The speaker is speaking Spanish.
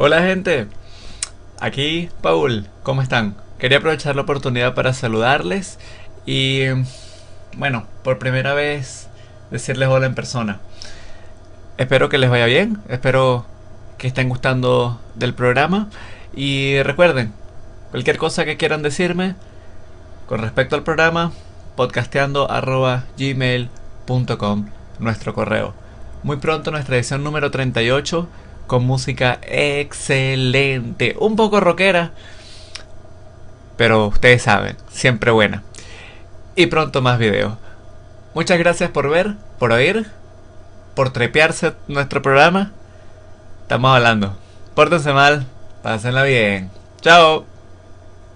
Hola gente, aquí Paul, ¿cómo están? Quería aprovechar la oportunidad para saludarles y, bueno, por primera vez decirles hola en persona. Espero que les vaya bien, espero que estén gustando del programa y recuerden, cualquier cosa que quieran decirme con respecto al programa, podcasteando.gmail.com, nuestro correo. Muy pronto nuestra edición número 38 con música excelente, un poco rockera, pero ustedes saben, siempre buena. Y pronto más videos. Muchas gracias por ver, por oír, por trepearse nuestro programa. Estamos hablando. Pórtense mal, pásenla bien. Chao.